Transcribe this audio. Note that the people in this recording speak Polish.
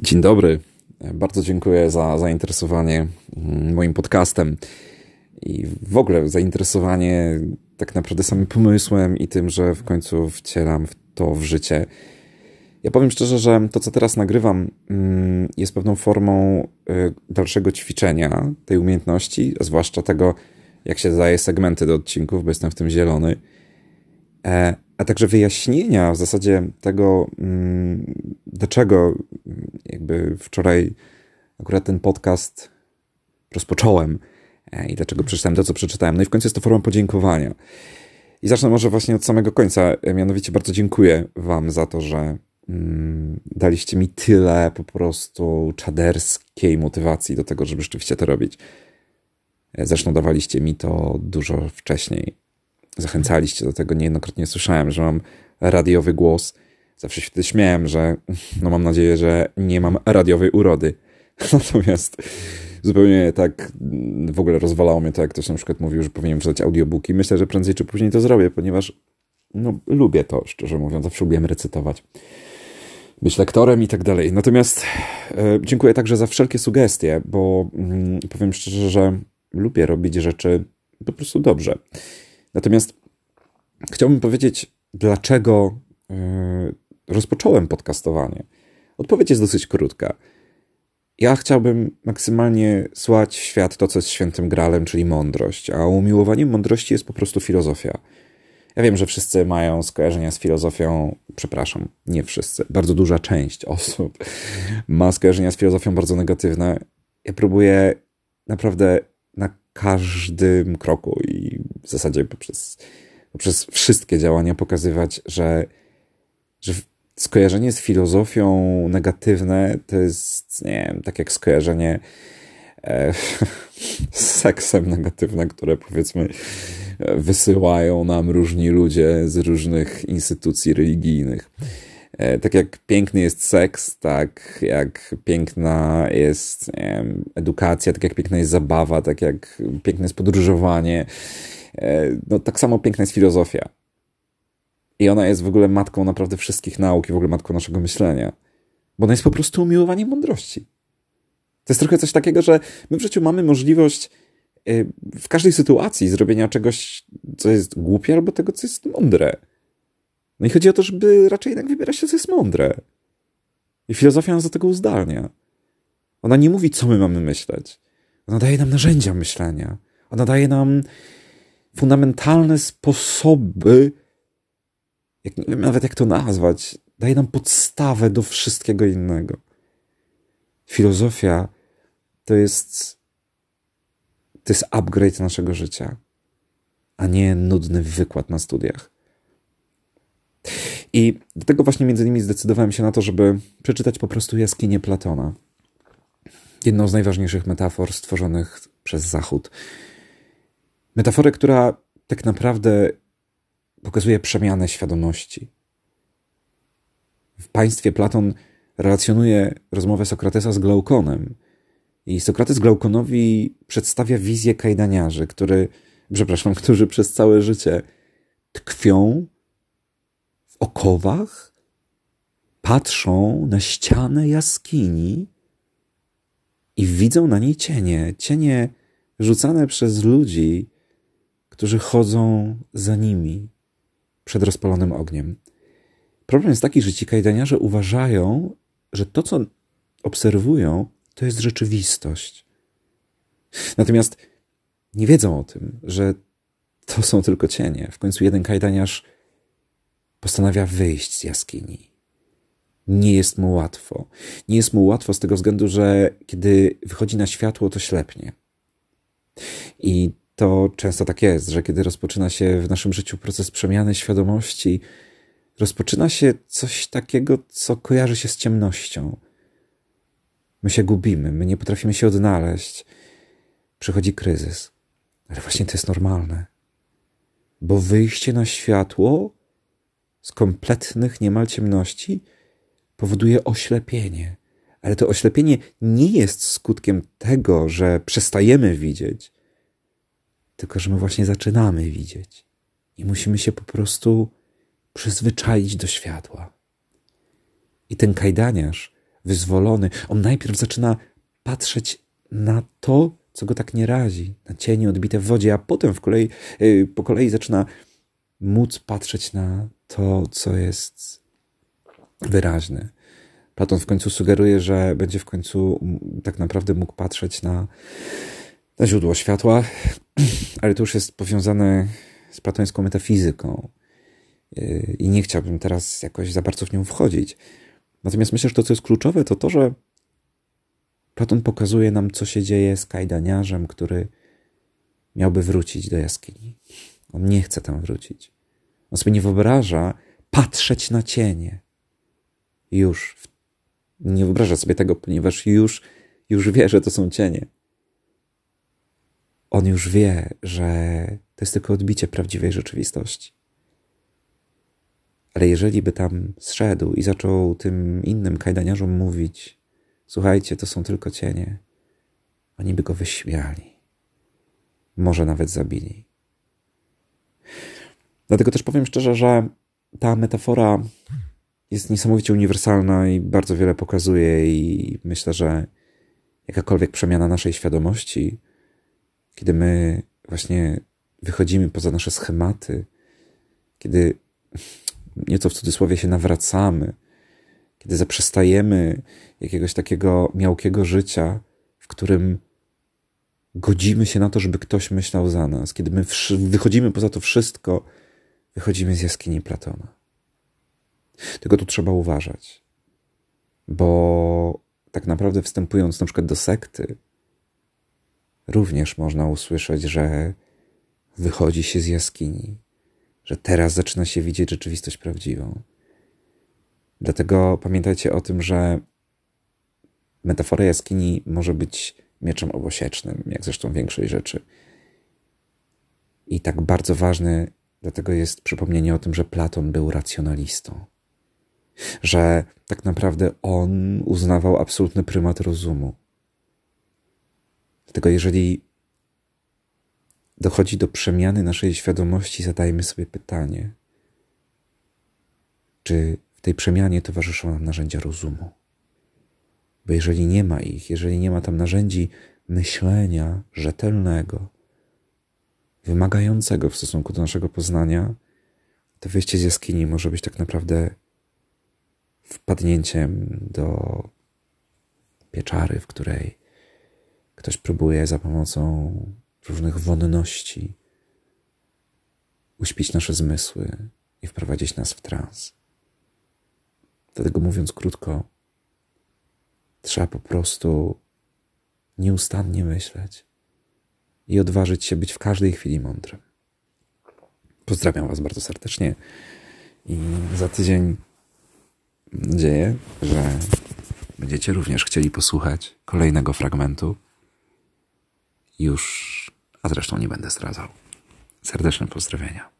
Dzień dobry. Bardzo dziękuję za zainteresowanie mm, moim podcastem i w ogóle zainteresowanie tak naprawdę samym pomysłem i tym, że w końcu wcielam to w życie. Ja powiem szczerze, że to, co teraz nagrywam, mm, jest pewną formą y, dalszego ćwiczenia tej umiejętności, zwłaszcza tego, jak się daje segmenty do odcinków, bo jestem w tym zielony. E, a także wyjaśnienia w zasadzie tego, mm, dlaczego jakby wczoraj akurat ten podcast rozpocząłem e, i dlaczego przeczytałem to, co przeczytałem. No i w końcu jest to forma podziękowania. I zacznę może właśnie od samego końca. E, mianowicie bardzo dziękuję Wam za to, że mm, daliście mi tyle po prostu czaderskiej motywacji do tego, żeby rzeczywiście to robić. Zresztą dawaliście mi to dużo wcześniej zachęcaliście do tego. Niejednokrotnie słyszałem, że mam radiowy głos. Zawsze się wtedy śmiałem, że no mam nadzieję, że nie mam radiowej urody. Natomiast zupełnie tak w ogóle rozwalało mnie to, jak ktoś na przykład mówił, że powinienem czytać audiobooki. Myślę, że prędzej czy później to zrobię, ponieważ no, lubię to, szczerze mówiąc. Zawsze lubiłem recytować. Być lektorem i tak dalej. Natomiast e, dziękuję także za wszelkie sugestie, bo mm, powiem szczerze, że lubię robić rzeczy po prostu dobrze. Natomiast chciałbym powiedzieć, dlaczego e, rozpocząłem podcastowanie. Odpowiedź jest dosyć krótka. Ja chciałbym maksymalnie słać w świat to, co jest świętym gralem, czyli mądrość, a umiłowaniem mądrości jest po prostu filozofia. Ja wiem, że wszyscy mają skojarzenia z filozofią, przepraszam, nie wszyscy, bardzo duża część osób ma skojarzenia z filozofią bardzo negatywne. Ja próbuję naprawdę na każdym kroku i w zasadzie poprzez, poprzez wszystkie działania pokazywać, że, że skojarzenie z filozofią negatywne to jest, nie wiem, tak jak skojarzenie e, z seksem negatywne, które powiedzmy wysyłają nam różni ludzie z różnych instytucji religijnych. E, tak jak piękny jest seks, tak jak piękna jest wiem, edukacja, tak jak piękna jest zabawa, tak jak piękne jest podróżowanie, no tak samo piękna jest filozofia. I ona jest w ogóle matką naprawdę wszystkich nauk i w ogóle matką naszego myślenia. Bo ona jest po prostu umiłowaniem mądrości. To jest trochę coś takiego, że my w życiu mamy możliwość e, w każdej sytuacji zrobienia czegoś, co jest głupie, albo tego, co jest mądre. No i chodzi o to, żeby raczej jednak wybierać to, co jest mądre. I filozofia nas do tego uzdalnia. Ona nie mówi, co my mamy myśleć. Ona daje nam narzędzia myślenia. Ona daje nam fundamentalne sposoby, jak, nie wiem nawet jak to nazwać, daje nam podstawę do wszystkiego innego. Filozofia to jest, to jest upgrade naszego życia, a nie nudny wykład na studiach. I dlatego właśnie między innymi zdecydowałem się na to, żeby przeczytać po prostu jaskinię Platona. Jedną z najważniejszych metafor stworzonych przez Zachód. Metaforę, która tak naprawdę pokazuje przemianę świadomości. W państwie Platon relacjonuje rozmowę Sokratesa z Glaukonem. I Sokrates Glaukonowi przedstawia wizję kajdaniarzy, który, przepraszam, którzy przez całe życie tkwią okowach patrzą na ścianę jaskini i widzą na niej cienie. Cienie rzucane przez ludzi, którzy chodzą za nimi przed rozpalonym ogniem. Problem jest taki, że ci kajdaniarze uważają, że to, co obserwują, to jest rzeczywistość. Natomiast nie wiedzą o tym, że to są tylko cienie. W końcu jeden kajdaniarz postanawia wyjść z jaskini. Nie jest mu łatwo. Nie jest mu łatwo z tego względu, że kiedy wychodzi na światło, to ślepnie. I to często tak jest, że kiedy rozpoczyna się w naszym życiu proces przemiany świadomości, rozpoczyna się coś takiego, co kojarzy się z ciemnością. My się gubimy, my nie potrafimy się odnaleźć. Przychodzi kryzys. Ale właśnie to jest normalne. Bo wyjście na światło z kompletnych niemal ciemności powoduje oślepienie. Ale to oślepienie nie jest skutkiem tego, że przestajemy widzieć, tylko że my właśnie zaczynamy widzieć. I musimy się po prostu przyzwyczaić do światła. I ten kajdaniarz wyzwolony. On najpierw zaczyna patrzeć na to, co go tak nie razi, na cienie odbite w wodzie, a potem w kolei, yy, po kolei zaczyna móc patrzeć na to, co jest wyraźne. Platon w końcu sugeruje, że będzie w końcu tak naprawdę mógł patrzeć na, na źródło światła, ale to już jest powiązane z platońską metafizyką yy, i nie chciałbym teraz jakoś za bardzo w nią wchodzić. Natomiast myślę, że to, co jest kluczowe, to to, że Platon pokazuje nam, co się dzieje z kajdaniarzem, który miałby wrócić do jaskini. On nie chce tam wrócić. On sobie nie wyobraża patrzeć na cienie. Już. Nie wyobraża sobie tego, ponieważ już, już wie, że to są cienie. On już wie, że to jest tylko odbicie prawdziwej rzeczywistości. Ale jeżeli by tam zszedł i zaczął tym innym kajdaniarzom mówić, słuchajcie, to są tylko cienie, oni by go wyśmiali. Może nawet zabili. Dlatego też powiem szczerze, że ta metafora jest niesamowicie uniwersalna i bardzo wiele pokazuje, i myślę, że jakakolwiek przemiana naszej świadomości, kiedy my właśnie wychodzimy poza nasze schematy, kiedy nieco w cudzysłowie się nawracamy, kiedy zaprzestajemy jakiegoś takiego miałkiego życia, w którym godzimy się na to, żeby ktoś myślał za nas, kiedy my wychodzimy poza to wszystko, wychodzimy z jaskini Platona. Tylko tu trzeba uważać, bo tak naprawdę wstępując na przykład do sekty, również można usłyszeć, że wychodzi się z jaskini, że teraz zaczyna się widzieć rzeczywistość prawdziwą. Dlatego pamiętajcie o tym, że metafora jaskini może być mieczem obosiecznym, jak zresztą większość rzeczy. I tak bardzo ważny dlatego jest przypomnienie o tym, że Platon był racjonalistą. Że tak naprawdę on uznawał absolutny prymat rozumu. Dlatego jeżeli dochodzi do przemiany naszej świadomości, zadajmy sobie pytanie, czy w tej przemianie towarzyszą nam narzędzia rozumu. Bo jeżeli nie ma ich, jeżeli nie ma tam narzędzi myślenia rzetelnego, wymagającego w stosunku do naszego poznania, to wyjście z jaskini może być tak naprawdę wpadnięciem do pieczary, w której ktoś próbuje za pomocą różnych wonności uśpić nasze zmysły i wprowadzić nas w trans. Dlatego mówiąc krótko, trzeba po prostu nieustannie myśleć i odważyć się być w każdej chwili mądrym. Pozdrawiam Was bardzo serdecznie i za tydzień mam nadzieję, że będziecie również chcieli posłuchać kolejnego fragmentu. Już, a zresztą nie będę zdradzał. Serdeczne pozdrowienia.